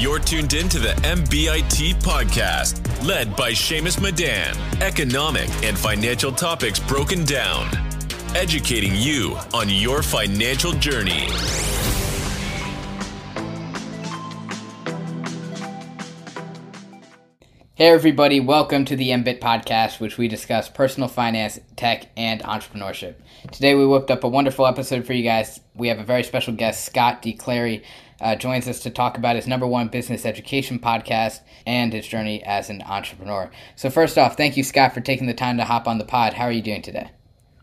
You're tuned in to the MBIT podcast, led by Shamus Madan. Economic and financial topics broken down, educating you on your financial journey. Hey, everybody, welcome to the MBIT podcast, which we discuss personal finance, tech, and entrepreneurship. Today, we whipped up a wonderful episode for you guys. We have a very special guest, Scott D. Uh, joins us to talk about his number one business education podcast and his journey as an entrepreneur. So, first off, thank you, Scott, for taking the time to hop on the pod. How are you doing today?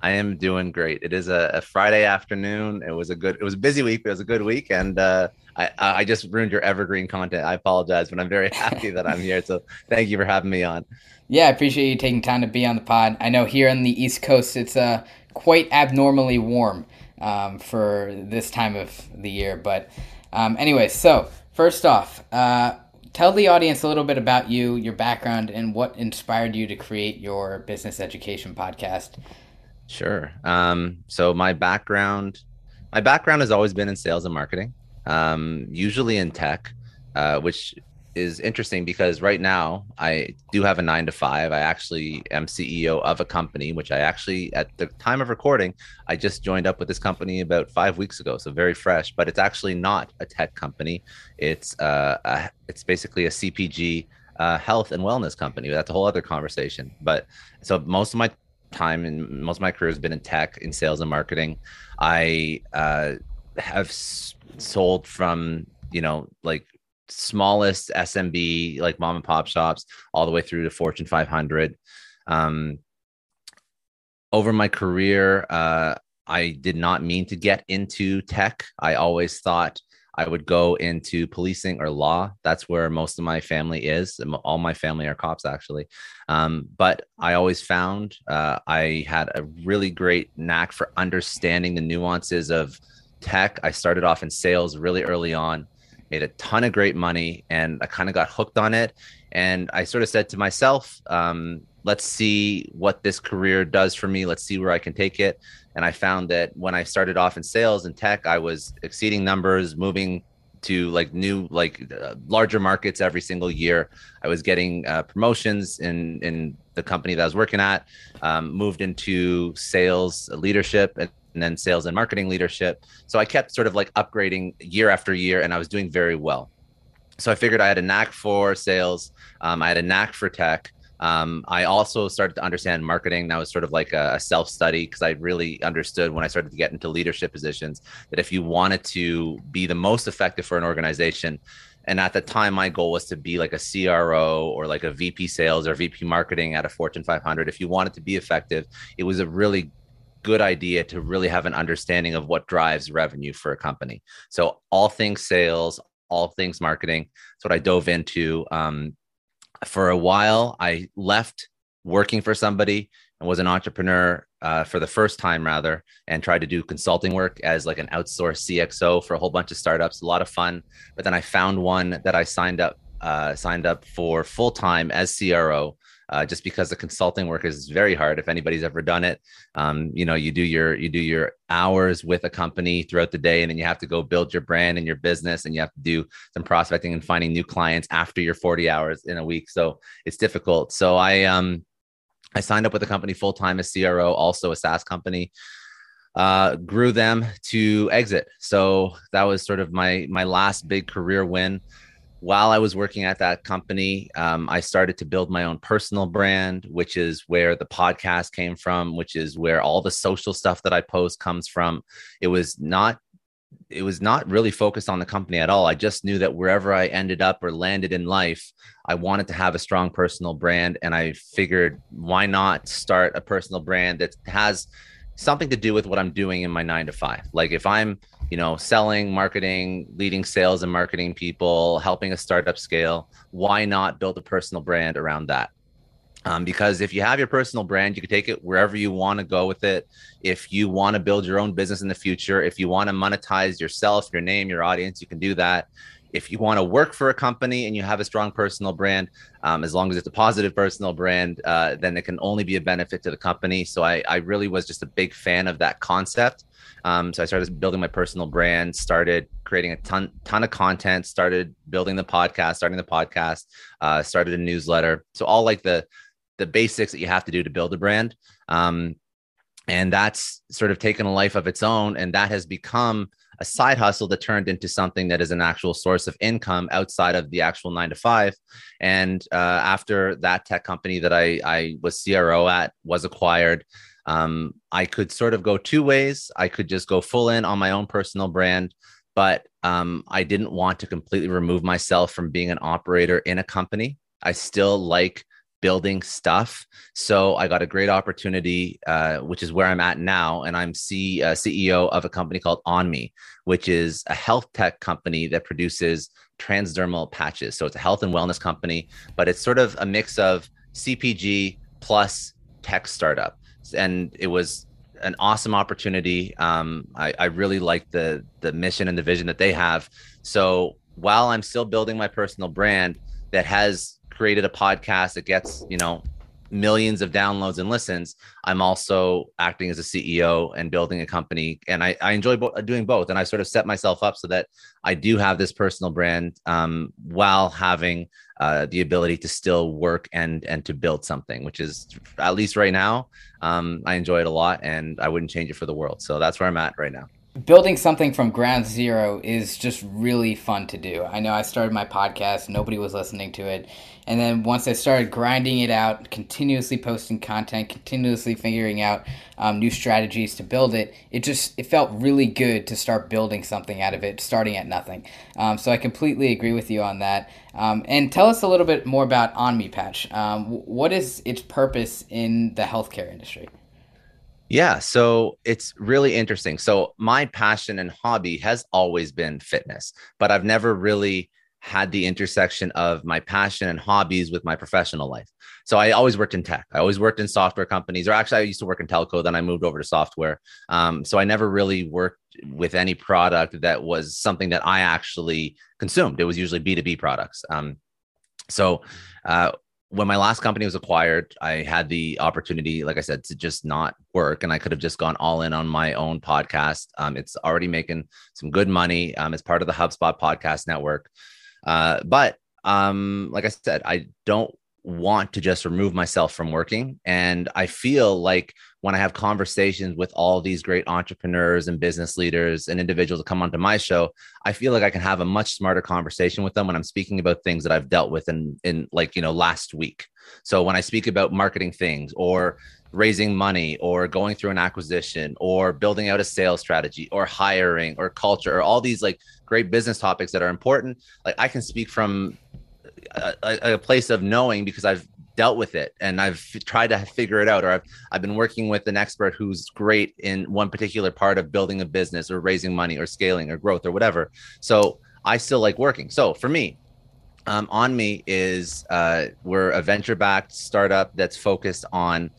I am doing great. It is a, a Friday afternoon. It was a good, it was a busy week, but it was a good week. And uh, I, I just ruined your evergreen content. I apologize, but I'm very happy that I'm here. So thank you for having me on. Yeah, I appreciate you taking time to be on the pod. I know here on the East Coast, it's uh, quite abnormally warm um, for this time of the year. But um, anyway, so first off, uh, tell the audience a little bit about you, your background, and what inspired you to create your business education podcast. Sure. Um, so my background, my background has always been in sales and marketing, um, usually in tech, uh, which is interesting because right now I do have a nine to five. I actually am CEO of a company, which I actually, at the time of recording, I just joined up with this company about five weeks ago, so very fresh. But it's actually not a tech company. It's uh, a, it's basically a CPG uh, health and wellness company. That's a whole other conversation. But so most of my time and most of my career has been in tech, in sales and marketing. I uh, have sold from you know like smallest SMB, like mom and pop shops, all the way through to Fortune 500. Um, over my career, uh, I did not mean to get into tech. I always thought I would go into policing or law. That's where most of my family is. All my family are cops, actually. Um, but I always found uh, I had a really great knack for understanding the nuances of tech. I started off in sales really early on made a ton of great money and I kind of got hooked on it. And I sort of said to myself, um, let's see what this career does for me. Let's see where I can take it. And I found that when I started off in sales and tech, I was exceeding numbers, moving to like new, like uh, larger markets every single year. I was getting uh, promotions in in the company that I was working at. Um, moved into sales leadership and and then sales and marketing leadership. So I kept sort of like upgrading year after year, and I was doing very well. So I figured I had a knack for sales. Um, I had a knack for tech. Um, I also started to understand marketing. That was sort of like a, a self study because I really understood when I started to get into leadership positions that if you wanted to be the most effective for an organization, and at the time, my goal was to be like a CRO or like a VP sales or VP marketing at a Fortune 500. If you wanted to be effective, it was a really good idea to really have an understanding of what drives revenue for a company. So all things sales, all things marketing. That's what I dove into. Um, for a while, I left working for somebody and was an entrepreneur uh, for the first time rather and tried to do consulting work as like an outsourced cxo for a whole bunch of startups a lot of fun but then i found one that i signed up uh, signed up for full time as cro uh, just because the consulting work is very hard. If anybody's ever done it, um, you know, you do your you do your hours with a company throughout the day, and then you have to go build your brand and your business, and you have to do some prospecting and finding new clients after your 40 hours in a week. So it's difficult. So I um I signed up with a company full time as CRO, also a SaaS company. Uh, grew them to exit. So that was sort of my my last big career win while I was working at that company, um, I started to build my own personal brand, which is where the podcast came from, which is where all the social stuff that I post comes from. It was not it was not really focused on the company at all. I just knew that wherever I ended up or landed in life, I wanted to have a strong personal brand. And I figured, why not start a personal brand that has something to do with what I'm doing in my nine to five? Like if I'm you know, selling, marketing, leading sales and marketing people, helping a startup scale, why not build a personal brand around that? Um, because if you have your personal brand, you can take it wherever you want to go with it. If you want to build your own business in the future, if you want to monetize yourself, your name, your audience, you can do that. if you want to work for a company and you have a strong personal brand, um, as long as it's a positive personal brand, uh, then it can only be a benefit to the company. So I, I really was just a big fan of that concept. Um, so I started building my personal brand, started creating a ton ton of content, started building the podcast, starting the podcast, uh, started a newsletter. So all like the the basics that you have to do to build a brand. Um, and that's sort of taken a life of its own, and that has become a side hustle that turned into something that is an actual source of income outside of the actual nine to five. And uh, after that tech company that I, I was CRO at was acquired, um, I could sort of go two ways. I could just go full in on my own personal brand, but um, I didn't want to completely remove myself from being an operator in a company. I still like building stuff. So I got a great opportunity, uh, which is where I'm at now. And I'm C, uh, CEO of a company called OnMe, which is a health tech company that produces transdermal patches. So it's a health and wellness company, but it's sort of a mix of CPG plus tech startup. And it was an awesome opportunity. Um, I, I really like the the mission and the vision that they have. So while I'm still building my personal brand that has created a podcast that gets you know millions of downloads and listens i'm also acting as a ceo and building a company. And i, I enjoy bo- doing both. And i sort of set myself up so that i do have this personal brand um, while having uh, the ability to still work and and to build something which is at least right now um, i enjoy it a lot and i wouldn't change it for the world. So that's where i'm at right now building something from ground zero is just really fun to do. I know I started my podcast, nobody was listening to it. And then once I started grinding it out, continuously posting content, continuously figuring out um, new strategies to build it, it just it felt really good to start building something out of it, starting at nothing. Um, so I completely agree with you on that. Um, and tell us a little bit more about OnMe Patch. Um, what is its purpose in the healthcare industry? Yeah, so it's really interesting. So my passion and hobby has always been fitness, but I've never really had the intersection of my passion and hobbies with my professional life. So I always worked in tech. I always worked in software companies, or actually, I used to work in telco. Then I moved over to software. Um, so I never really worked with any product that was something that I actually consumed. It was usually B two B products. Um, so uh, when my last company was acquired, I had the opportunity, like I said, to just not work, and I could have just gone all in on my own podcast. Um, it's already making some good money. Um, it's part of the HubSpot podcast network, uh, but um, like I said, I don't want to just remove myself from working. And I feel like when I have conversations with all these great entrepreneurs and business leaders and individuals that come onto my show, I feel like I can have a much smarter conversation with them when I'm speaking about things that I've dealt with in, in like, you know, last week. So when I speak about marketing things or raising money or going through an acquisition or building out a sales strategy or hiring or culture or all these like great business topics that are important, like I can speak from a, a, place of knowing because I've dealt with it and I've tried to figure it out, or I've I've been working with an expert who's great in one particular part of building a business or raising money or scaling or growth or whatever. So I still like working. So for me, um, OnMe is uh, we're a venture backed startup that's focused on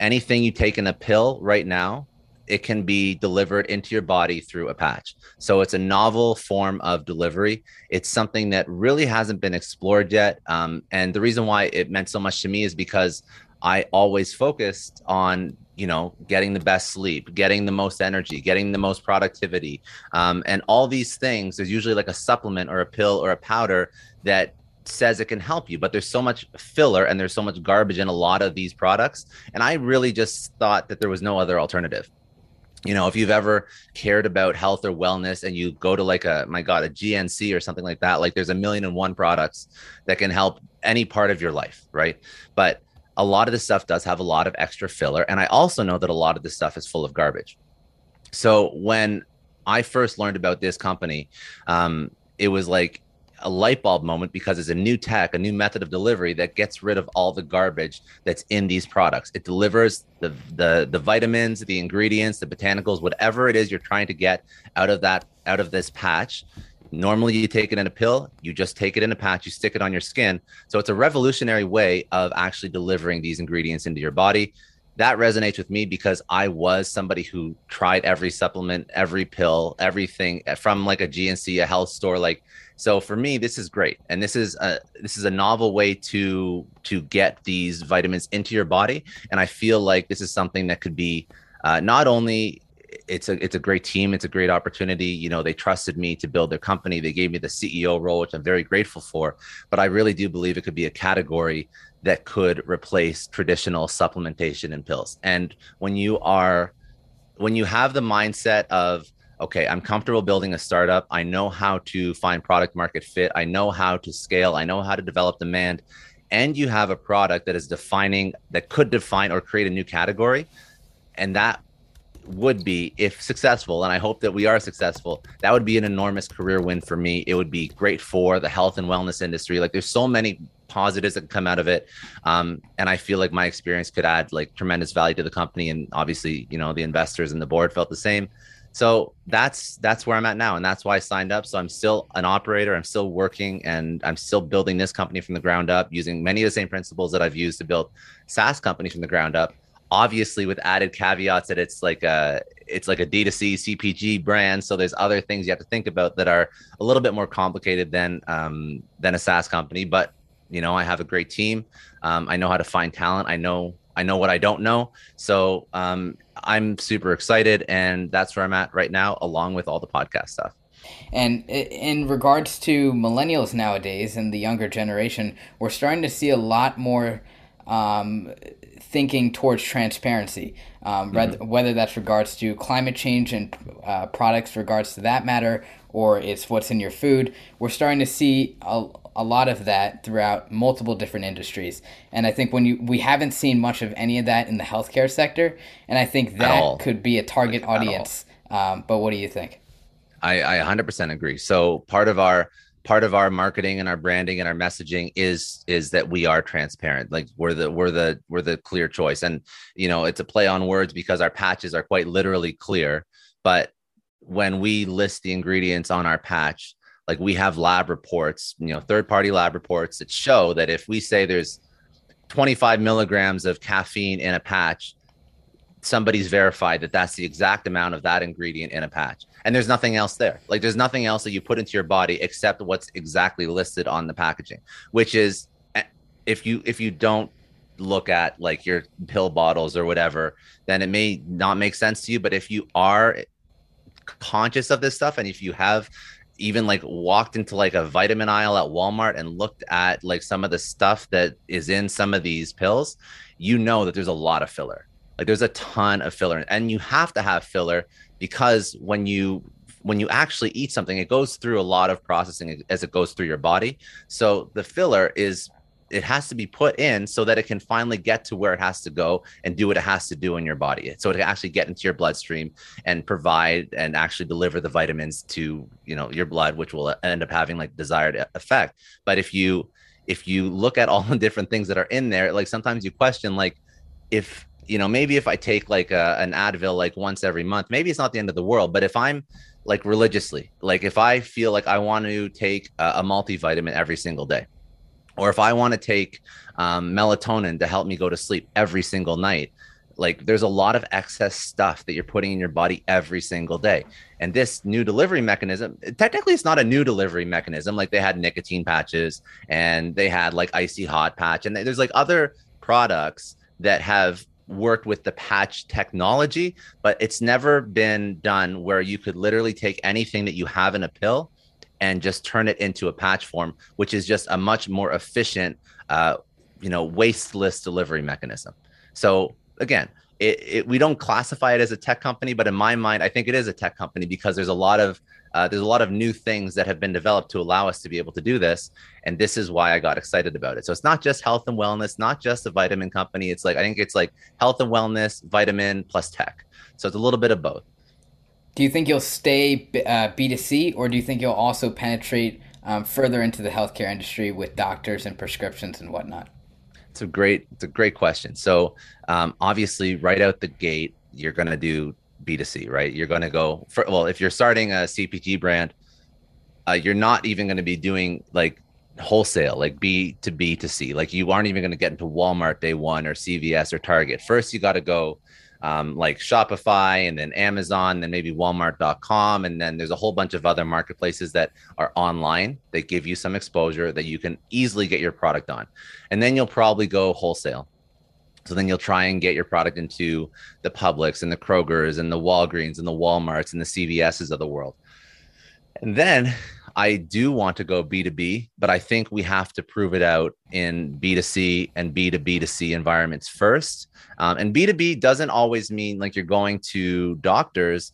anything you take in a pill right now it can be delivered into your body through a patch. So it's a novel form of delivery. It's something that really hasn't been explored yet. Um, and the reason why it meant so much to me is because I always focused on, you know, getting the best sleep, getting the most energy, getting the most productivity. Um, and all these things, there's usually like a supplement or a pill or a powder that says it can help you but there's so much filler and there's so much garbage in a lot of these products and i really just thought that there was no other alternative you know if you've ever cared about health or wellness and you go to like a my god a gnc or something like that like there's a million and one products that can help any part of your life right? But a lot of this stuff does have a lot of extra filler and i also know that a lot of this stuff is full of garbage. So when i first learned about this company um, it was like a light bulb moment because it's a new tech, a new method of delivery that gets rid of all the garbage that's in these products. It delivers the the the vitamins, the ingredients, the botanicals, whatever it is you're trying to get out of that out of this patch. Normally, you take it in a pill, you just take it in a patch, you stick it on your skin. So it's a revolutionary way of actually delivering these ingredients into your body. That resonates with me because I was somebody who tried every supplement, every pill, everything from like a GNC, a health store. Like, so for me, this is great, and this is a this is a novel way to to get these vitamins into your body. And I feel like this is something that could be uh, not only it's a it's a great team. It's a great opportunity. You know, they trusted me to build their company. They gave me the CEO role, which I'm very grateful for. But I really do believe it could be a category that could replace traditional supplementation and pills. And when you are when you have the mindset of okay, I'm comfortable building a startup. I know how to find product market fit. I know how to scale. I know how to develop demand. And you have a product that is defining that could define or create a new category. And that would be if successful and i hope that we are successful that would be an enormous career win for me it would be great for the health and wellness industry like there's so many positives that come out of it. Um, and i feel like my experience could add like tremendous value to the company. And obviously you know the investors and the board felt the same. So that's that's where i'm at now. And that's why i signed up. So i'm still an operator. I'm still working and i'm still building this company from the ground up using many of the same principles that i've used to build saas companies from the ground up. Obviously with added caveats that it's like a it's like a D2C CPG brand. So there's other things you have to think about that are a little bit more complicated than um, than a SaaS company. But you know, I have a great team. Um, I know how to find talent. I know I know what I don't know. So um, I'm super excited, and that's where I'm at right now, along with all the podcast stuff. And in regards to millennials nowadays and the younger generation, we're starting to see a lot more um, thinking towards transparency, um, mm-hmm. whether that's regards to climate change and uh, products regards to that matter, or it's what's in your food. We're starting to see a, a lot of that throughout multiple different industries, and I think when you we haven't seen much of any of that in the healthcare sector, and I think that could be a target audience. Um, but what do you think? I, I 100% agree. So part of our part of our marketing and our branding and our messaging is is that we are transparent like we're the we're the we're the clear choice and you know it's a play on words because our patches are quite literally clear but when we list the ingredients on our patch like we have lab reports you know third party lab reports that show that if we say there's 25 milligrams of caffeine in a patch somebody's verified that that's the exact amount of that ingredient in a patch. And there's nothing else there. Like there's nothing else that you put into your body except what's exactly listed on the packaging which is eh, if you if you don't look at like your pill bottles or whatever then it may not make sense to you. But if you are conscious of this stuff and if you have even like walked into like a vitamin aisle at Walmart and looked at like some of the stuff that is in some of these pills, you know that there's a lot of filler. Like there's a ton of filler, and you have to have filler because when you when you actually eat something, it goes through a lot of processing as it goes through your body. So the filler is it has to be put in so that it can finally get to where it has to go and do what it has to do in your body so it can actually get into your bloodstream and provide and actually deliver the vitamins to you know your blood which will end up having like desired effect but if you if you look at all the different things that are in there like sometimes you question like if you know, maybe if I take like a, an Advil like once every month, maybe it's not the end of the world. But if I'm like religiously, like if I feel like I want to take a, a multivitamin every single day, or if I want to take um, melatonin to help me go to sleep every single night, like there's a lot of excess stuff that you're putting in your body every single day. And this new delivery mechanism, technically, it's not a new delivery mechanism. Like they had nicotine patches and they had like icy hot patch, and there's like other products that have worked with the patch technology, but it's never been done where you could literally take anything that you have in a pill and just turn it into a patch form, which is just a much more efficient, uh, you know, wasteless delivery mechanism. So again, it, it, we don't classify it as a tech company, but in my mind, I think it is a tech company because there's a lot of uh, there's a lot of new things that have been developed to allow us to be able to do this and this is why i got excited about it. So it's not just health and wellness not just a vitamin company. It's like i think it's like health and wellness vitamin plus tech. So it's a little bit of both do you think you'll stay uh, b2c or do you think you'll also penetrate um, further into the healthcare industry with doctors and prescriptions and whatnot it's a great it's a great question so um, obviously right out the gate you're going to do B2C, right? You're going to go for, well, if you're starting a CPG brand, uh, you're not even going to be doing like wholesale, like B to B to C. Like you aren't even going to get into Walmart day one or CVS or Target. First, you got to go um, like Shopify and then Amazon, then maybe Walmart.com. And then there's a whole bunch of other marketplaces that are online that give you some exposure that you can easily get your product on. And then you'll probably go wholesale. So then you'll try and get your product into the Publix and the Krogers and the Walgreens and the Walmarts and the CVSs of the world. And then I do want to go B2B, but I think we have to prove it out in B2C and B2B2C environments first. Um, and B2B doesn't always mean like you're going to doctors.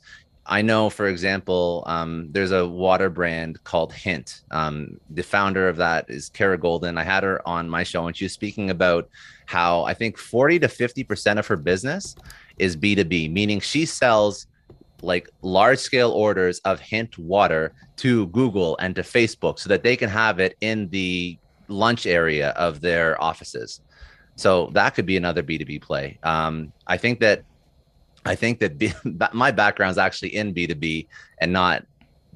I know, for example, um, there's a water brand called Hint. Um, the founder of that is Kara Goldin. I had her on my show, and she was speaking about how I think 40 to 50% of her business is B2B, meaning she sells like large scale orders of hint water to Google and to Facebook so that they can have it in the lunch area of their offices. So that could be another B2B play. Um, I think that I think that B, my background is actually in B2B and not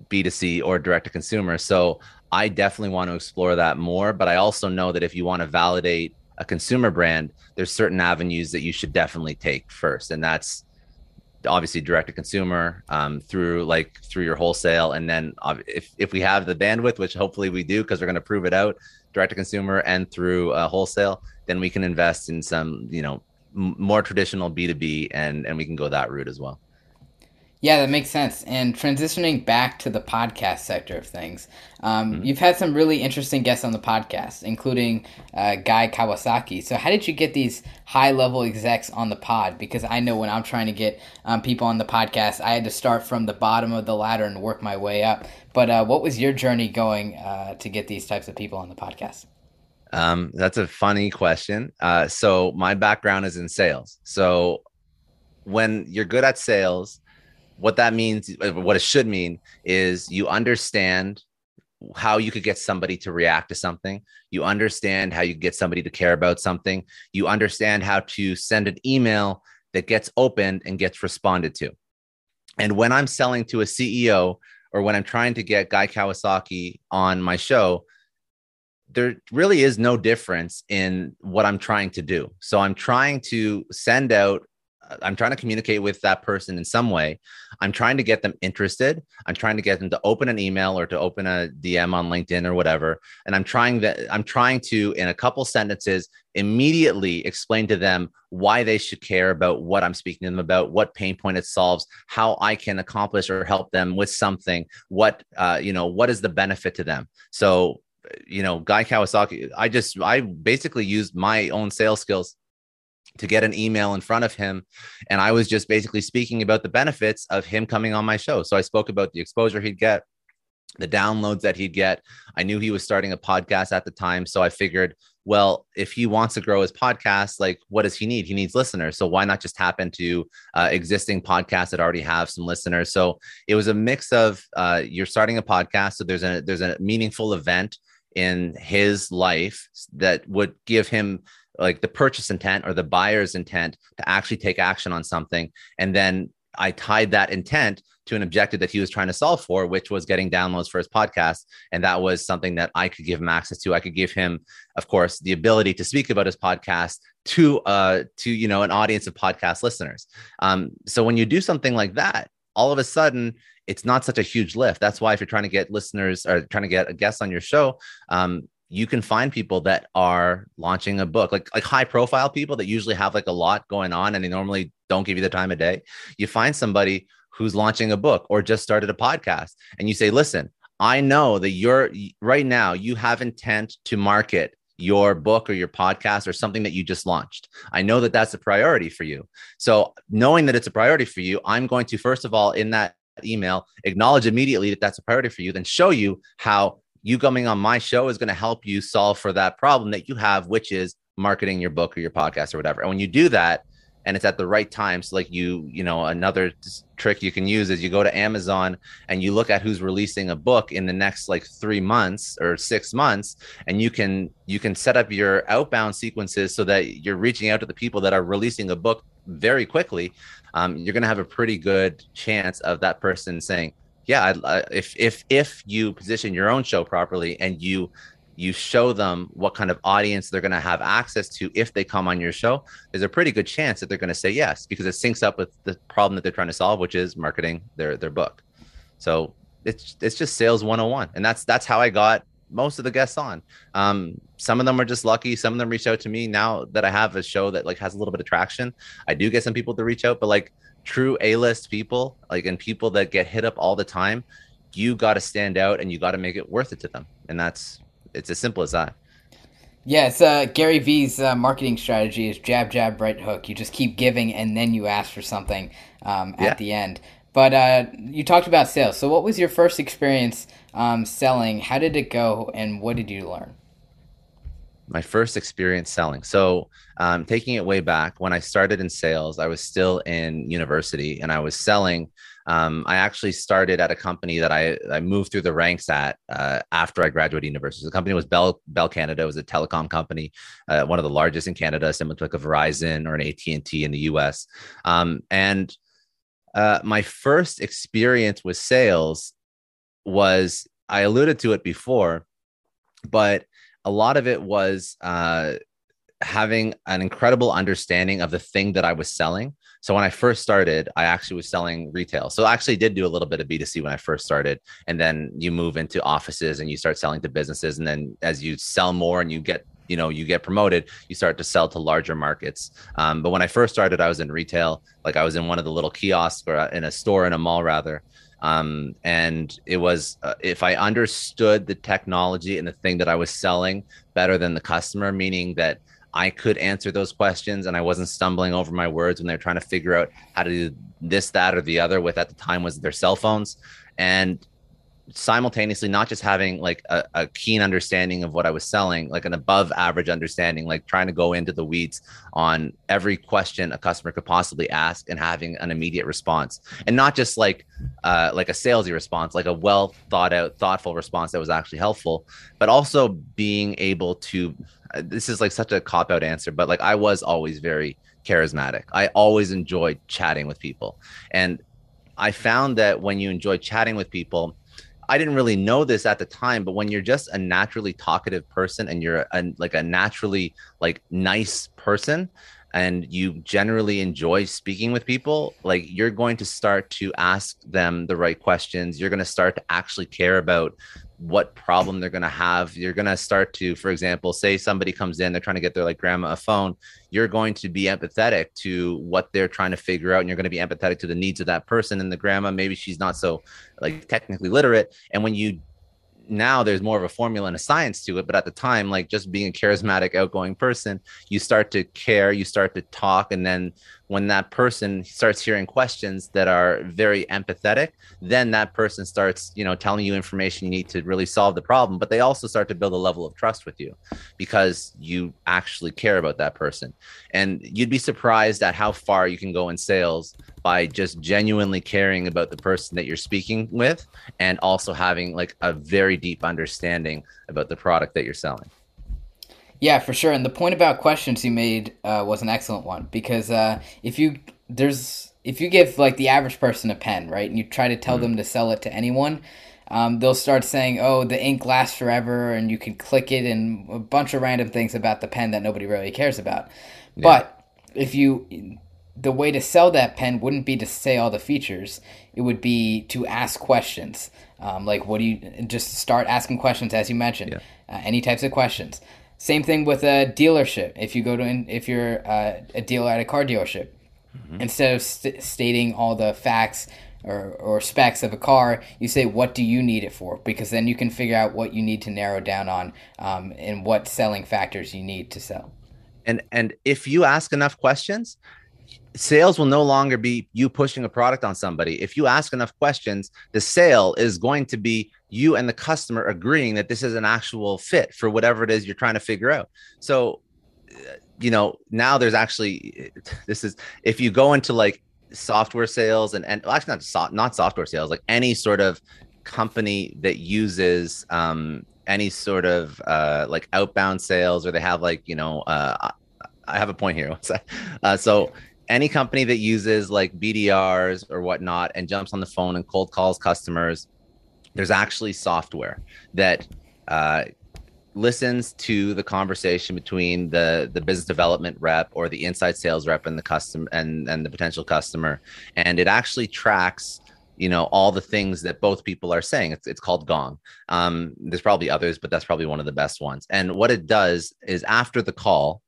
B2C or direct to consumer. So I definitely want to explore that more. But I also know that if you want to validate a consumer brand, there's certain avenues that you should definitely take first. And that's obviously direct to consumer um, through like through your wholesale. And then if, if we have the bandwidth which hopefully we do because we're going to prove it out direct to consumer and through uh, wholesale then we can invest in some you know m- more traditional b2b and and we can go that route as well yeah, that makes sense. And transitioning back to the podcast sector of things, um, mm-hmm. you've had some really interesting guests on the podcast, including uh, Guy Kawasaki. So, how did you get these high level execs on the pod? Because I know when I'm trying to get um, people on the podcast, I had to start from the bottom of the ladder and work my way up. But uh, what was your journey going uh, to get these types of people on the podcast? Um, that's a funny question. Uh, so, my background is in sales. So, when you're good at sales, what that means, uh, what it should mean, is you understand how you could get somebody to react to something. You understand how you get somebody to care about something. You understand how to send an email that gets opened and gets responded to. And when I'm selling to a CEO or when I'm trying to get Guy Kawasaki on my show, there really is no difference in what I'm trying to do. So I'm trying to send out I'm trying to communicate with that person in some way. I'm trying to get them interested. I'm trying to get them to open an email or to open a DM on LinkedIn or whatever. And I'm trying that I'm trying to in a couple sentences immediately explain to them why they should care about what I'm speaking to them about, what pain point it solves, how I can accomplish or help them with something, what uh, you know, what is the benefit to them. So you know, Guy Kawasaki, I just I basically used my own sales skills to get an email in front of him. And I was just basically speaking about the benefits of him coming on my show. So I spoke about the exposure he'd get, the downloads that he'd get. I knew he was starting a podcast at the time. So I figured, well, if he wants to grow his podcast, like what does he need? He needs listeners. So why not just tap into uh, existing podcasts that already have some listeners? So it was a mix of uh, you're starting a podcast. So there's a there's a meaningful event in his life that would give him like the purchase intent or the buyer's intent to actually take action on something. And then i tied that intent to an objective that he was trying to solve for which was getting downloads for his podcast. And that was something that i could give him access to. I could give him of course the ability to speak about his podcast to uh to you know an audience of podcast listeners. Um so when you do something like that all of a sudden it's not such a huge lift. That's why if you're trying to get listeners or trying to get a guest on your show um, you can find people that are launching a book like like high profile people that usually have like a lot going on and they normally don't give you the time of day you find somebody who's launching a book or just started a podcast and you say listen i know that you're right now you have intent to market your book or your podcast or something that you just launched. I know that that's a priority for you. So, knowing that it's a priority for you, I'm going to first of all in that email acknowledge immediately that that's a priority for you, then show you how you coming on my show is going to help you solve for that problem that you have, which is marketing your book or your podcast or whatever. And when you do that, and it's at the right time, so like you, you know, another trick you can use is you go to Amazon and you look at who's releasing a book in the next like three months or six months, and you can you can set up your outbound sequences so that you're reaching out to the people that are releasing a book very quickly. Um, you're going to have a pretty good chance of that person saying, yeah, I, if if if you position your own show properly and you you show them what kind of audience they're going to have access to if they come on your show, there's a pretty good chance that they're going to say yes because it syncs up with the problem that they're trying to solve, which is marketing their their book. So it's it's just sales 101, and that's that's how I got most of the guests on. Um, some of them are just lucky. Some of them reach out to me now that I have a show that like has a little bit of traction. I do get some people to reach out, but like true A-list people, like and people that get hit up all the time, you got to stand out and you got to make it worth it to them. And that's it's as simple as that. Yeah, it's uh, Gary Vee's uh, marketing strategy is jab, jab, right hook. You just keep giving and then you ask for something um, at yeah. the end. But uh, you talked about sales. So, what was your first experience um, selling? How did it go, and what did you learn? My first experience selling. So, um, taking it way back when I started in sales, I was still in university and I was selling. Um, I actually started at a company that I, I moved through the ranks at uh, after I graduated university. The company was Bell Bell Canada. It was a telecom company, uh, one of the largest in Canada, similar to like a Verizon or an AT and T in the U.S. Um, and uh, my first experience with sales was I alluded to it before, but a lot of it was uh, having an incredible understanding of the thing that I was selling. So when I first started, I actually was selling retail. So I actually did do a little bit of B2C when I first started. And then you move into offices and you start selling to businesses. And then as you sell more and you get you know you get promoted you start to sell to larger markets um, but when i first started i was in retail like i was in one of the little kiosks or in a store in a mall rather um, and it was uh, if i understood the technology and the thing that i was selling better than the customer meaning that I could answer those questions and I wasn't stumbling over my words when they're trying to figure out how to do this, that, or the other with at the time was their cell phones. And simultaneously not just having like a, a, keen understanding of what I was selling, like an above average understanding, like trying to go into the weeds on every question a customer could possibly ask and having an immediate response, and not just like uh, like a salesy response, like a well thought out, thoughtful response that was actually helpful, but also being able to. Uh, this is like such a cop out answer, but like I was always very charismatic. I always enjoyed chatting with people, and I found that when you enjoy chatting with people I didn't really know this at the time, but when you're just a naturally talkative person and you're a, like a naturally like nice person and you generally enjoy speaking with people, like you're going to start to ask them the right questions. You're going to start to actually care about what problem they're going to have. You're going to start to, for example, say somebody comes in, they're trying to get their like grandma a phone. You're going to be empathetic to what they're trying to figure out, and you're going to be empathetic to the needs of that person. And the grandma, maybe she's not so like technically literate. And when you now there's more of a formula and a science to it but at the time like just being a charismatic outgoing person you start to care you start to talk and then when that person starts hearing questions that are very empathetic then that person starts you know telling you information you need to really solve the problem but they also start to build a level of trust with you because you actually care about that person and you'd be surprised at how far you can go in sales by just genuinely caring about the person that you're speaking with and also having like a very deep understanding about the product that you're selling. Yeah, for sure. And the point about questions you made uh, was an excellent one because uh, if you there's if you give like the average person a pen, right, and you try to tell mm-hmm. them to sell it to anyone, um, they'll start saying, "Oh, the ink lasts forever," and you can click it, and a bunch of random things about the pen that nobody really cares about. Yeah. But if you the way to sell that pen wouldn't be to say all the features. It would be to ask questions. Um, like, what do you just start asking questions as you mentioned? Yeah. Uh, any types of questions. Same thing with a dealership. If you go to if you're uh, a dealer at a car dealership, mm-hmm. instead of st- stating all the facts or, or specs of a car, you say, what do you need it for? Because then you can figure out what you need to narrow down on um, and what selling factors you need to sell. And and if you ask enough questions, sales will no longer be you pushing a product on somebody. If you ask enough questions, the sale is going to be you and the customer agreeing that this is an actual fit for whatever it is you're trying to figure out. So, you know, now there's actually this is if you go into like software sales and and well, actually not so, not software sales, like any sort of company that uses um any sort of uh like outbound sales or they have like you know uh I have a point here. Uh, so any company that uses like BDRs or whatnot and jumps on the phone and cold calls customers, there's actually software that uh, listens to the conversation between the the business development rep or the inside sales rep and the custom and and the potential customer. And it actually tracks you know all the things that both people are saying. It's, it's called gong. Um, there's probably others but that's probably one of the best ones. And what it does is after the call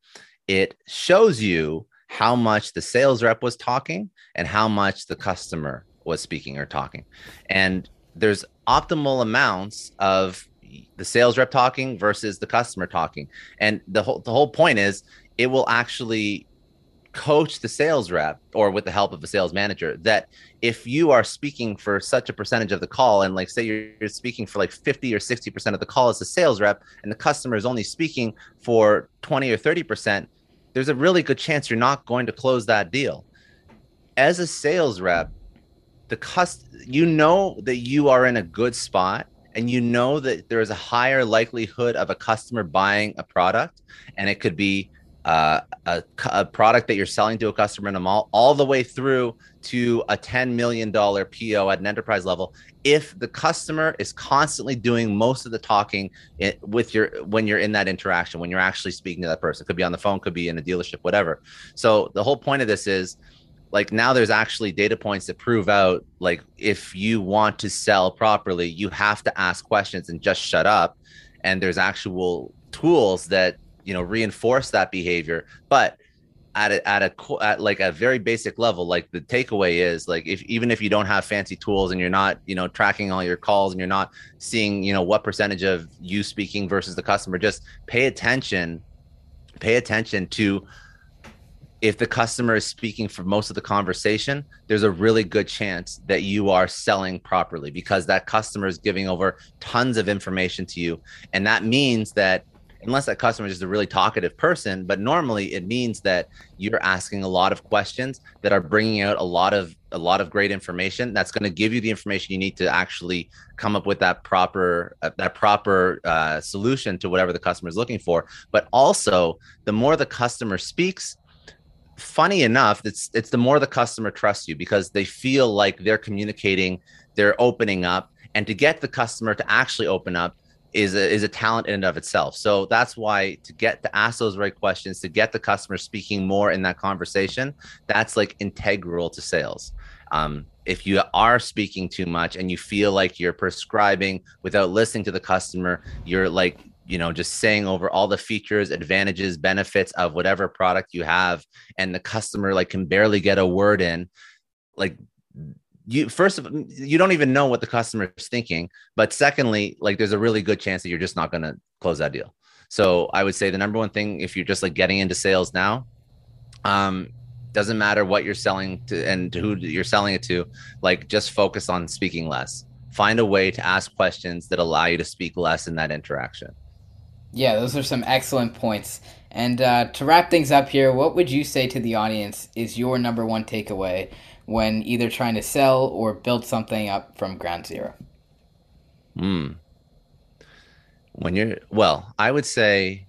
it shows you how much the sales rep was talking and how much the customer was speaking or talking and there's optimal amounts of the sales rep talking versus the customer talking. And the whole the whole point is it will actually coach the sales rep or with the help of a sales manager that if you are speaking for such a percentage of the call and like say you're, you're speaking for like 50 or 60% of the call as a sales rep and the customer is only speaking for 20 or 30% there's a really good chance you're not going to close that deal. As a sales rep the cust you know that you are in a good spot and you know that there is a higher likelihood of a customer buying a product and it could be uh, a, a, product that you're selling to a customer in a mall all the way through to a $10 million PO at an enterprise level. If the customer is constantly doing most of the talking with your, when you're in that interaction, when you're actually speaking to that person, could be on the phone, could be in a dealership, whatever. So the whole point of this is like now there's actually data points that prove out like if you want to sell properly you have to ask questions and just shut up and there's actual tools that you know reinforce that behavior but at a, at a at like a very basic level like the takeaway is like if even if you don't have fancy tools and you're not you know tracking all your calls and you're not seeing you know what percentage of you speaking versus the customer just pay attention pay attention to if the customer is speaking for most of the conversation, there's a really good chance that you are selling properly because that customer is giving over tons of information to you. And that means that unless that customer is a really talkative person, but normally it means that you're asking a lot of questions that are bringing out a lot of a lot of great information that's going to give you the information you need to actually come up with that proper uh, that proper uh, solution to whatever the customer is looking for. But also, the more the customer speaks, funny enough, it's it's the more the customer trusts you because they feel like they're communicating, they're opening up, and to get the customer to actually open up is a, is a talent in and of itself. So that's why to get to ask those right questions, to get the customer speaking more in that conversation, that's like integral to sales. Um, if you are speaking too much and you feel like you're prescribing without listening to the customer, you're like you know just saying over all the features advantages benefits of whatever product you have and the customer like can barely get a word in like you first of you don't even know what the customer is thinking but secondly like there's a really good chance that you're just not going to close that deal. So i would say the number one thing if you're just like getting into sales now um doesn't matter what you're selling to and to who you're selling it to like just focus on speaking less. Find a way to ask questions that allow you to speak less in that interaction. Yeah, those are some excellent points. And uh, to wrap things up here, what would you say to the audience is your number one takeaway when either trying to sell or build something up from ground zero? Hmm. When you're, well, I would say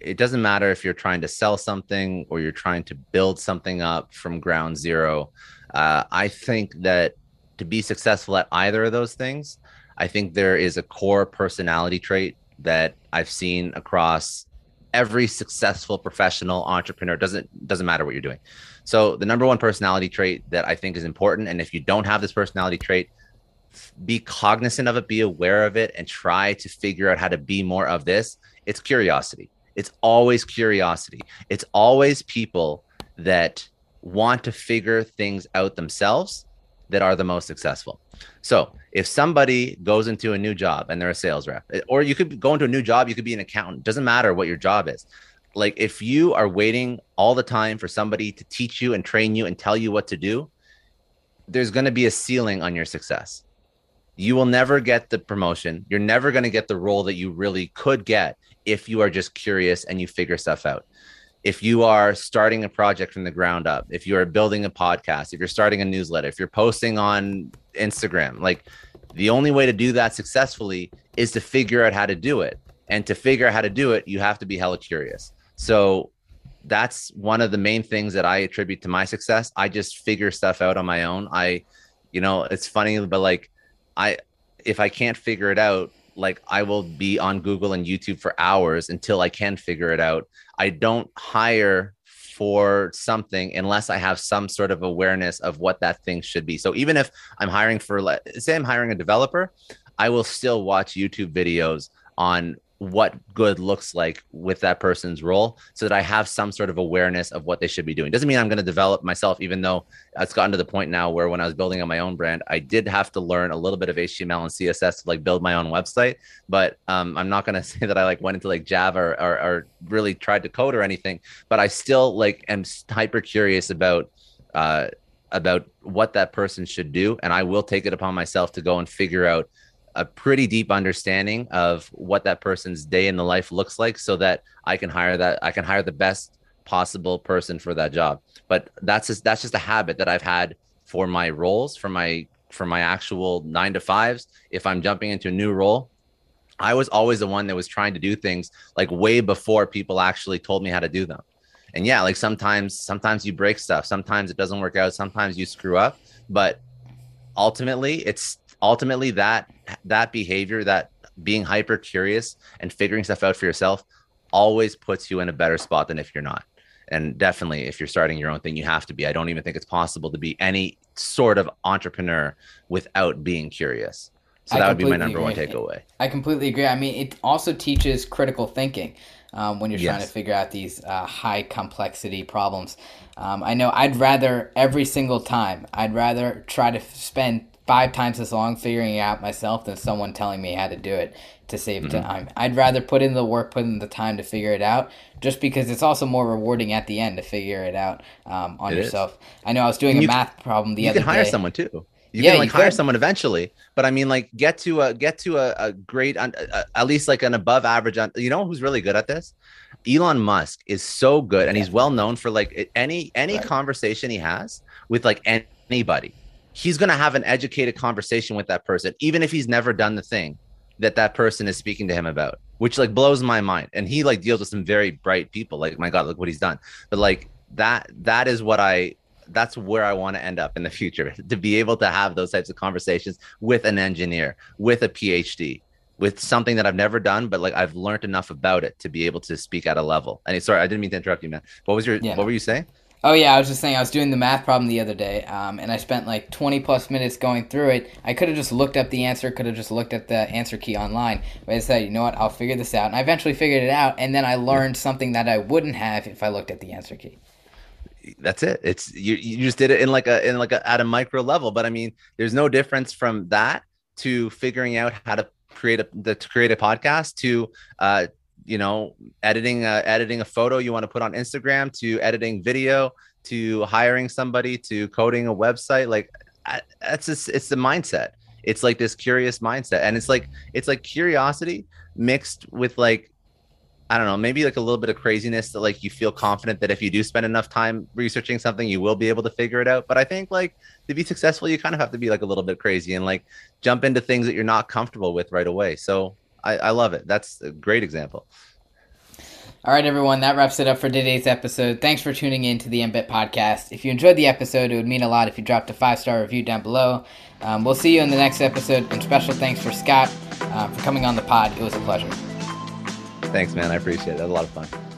it doesn't matter if you're trying to sell something or you're trying to build something up from ground zero. Uh, I think that to be successful at either of those things, I think there is a core personality trait that I've seen across every successful professional entrepreneur doesn't doesn't matter what you're doing. So the number one personality trait that I think is important and if you don't have this personality trait be cognizant of it, be aware of it and try to figure out how to be more of this. It's curiosity. It's always curiosity. It's always people that want to figure things out themselves that are the most successful. So if somebody goes into a new job and they're a sales rep, or you could go into a new job, you could be an accountant. Doesn't matter what your job is. Like if you are waiting all the time for somebody to teach you and train you and tell you what to do, there's going to be a ceiling on your success. You will never get the promotion. You're never going to get the role that you really could get if you are just curious and you figure stuff out if you are starting a project from the ground up, if you are building a podcast, if you're starting a newsletter, if you're posting on Instagram, like the only way to do that successfully is to figure out how to do it. And to figure out how to do it, you have to be hella curious. So that's one of the main things that I attribute to my success. I just figure stuff out on my own. I, you know, it's funny, but like I, if I can't figure it out, like I will be on Google and YouTube for hours until I can figure it out. I don't hire for something unless I have some sort of awareness of what that thing should be. So even if I'm hiring for, say, I'm hiring a developer, I will still watch YouTube videos on what good looks like with that person's role so that I have some sort of awareness of what they should be doing. Doesn't mean I'm going to develop myself, even though it's gotten to the point now where when I was building on my own brand, I did have to learn a little bit of HTML and CSS to like build my own website. But um, I'm not going to say that I like went into like Java or, or, or, really tried to code or anything, but I still like am hyper curious about, uh, about what that person should do. And I will take it upon myself to go and figure out a pretty deep understanding of what that person's day in the life looks like so that I can hire that I can hire the best possible person for that job. But that's just that's just a habit that I've had for my roles, for my for my actual 9 to 5s. If I'm jumping into a new role, I was always the one that was trying to do things like way before people actually told me how to do them. And yeah, like sometimes sometimes you break stuff, sometimes it doesn't work out, sometimes you screw up, but ultimately it's ultimately that that behavior that being hyper curious and figuring stuff out for yourself always puts you in a better spot than if you're not. And definitely if you're starting your own thing you have to be. I don't even think it's possible to be any sort of entrepreneur without being curious. So I that would be my number agree. one takeaway. I completely agree. I mean it also teaches critical thinking um, when you're yes. trying to figure out these uh, high complexity problems. Um, i know i'd rather every single time i'd rather try to spend five times as long figuring it out myself than someone telling me how to do it to save mm-hmm. time. I'd rather put in the work, put in the time to figure it out, just because it's also more rewarding at the end to figure it out um, on it yourself. Is. I know I was doing and a math problem the other day. You can hire someone too. You yeah, can like hire could. someone eventually, but I mean, like get to a get to a, a great, uh, at least like an above average. You know who's really good at this? Elon Musk is so good, and yeah. he's well known for like any any right. conversation he has with like anybody he's going to have an educated conversation with that person, even if he's never done the thing that that person is speaking to him about, which like blows my mind. And he like deals with some very bright people. Like, my God, look what he's done. But like that, that is what I, that's where I want to end up in the future to be able to have those types of conversations with an engineer, with a PhD, with something that I've never done, but like I've learned enough about it to be able to speak at a level. And sorry, I didn't mean to interrupt you, man. What was your, yeah. what were you saying? Oh yeah, I was just saying I was doing the math problem the other day, um, and I spent like 20 plus minutes going through it. I could have just looked up the answer, could have just looked at the answer key online, but I said, you know what, I'll figure this out, and I eventually figured it out, and then I learned something that I wouldn't have if I looked at the answer key. That's it. It's you. You just did it in like a in like a at a micro level, but I mean, there's no difference from that to figuring out how to create a to create a podcast to uh you know editing uh, editing a photo you want to put on instagram to editing video to hiring somebody to coding a website like that's just it's the mindset it's like this curious mindset and it's like it's like curiosity mixed with like I don't know, maybe like a little bit of craziness that like you feel confident that if you do spend enough time researching something, you will be able to figure it out. But I think like to be successful, you kind of have to be like a little bit crazy and like jump into things that you're not comfortable with right away. So I, I love it. That's a great example. All right, everyone, that wraps it up for today's episode. Thanks for tuning in to the MBIT podcast. If you enjoyed the episode, it would mean a lot if you dropped a five star review down below. Um, we'll see you in the next episode. And special thanks for Scott uh, for coming on the pod. It was a pleasure. Thanks, man. I appreciate it. That was a lot of fun.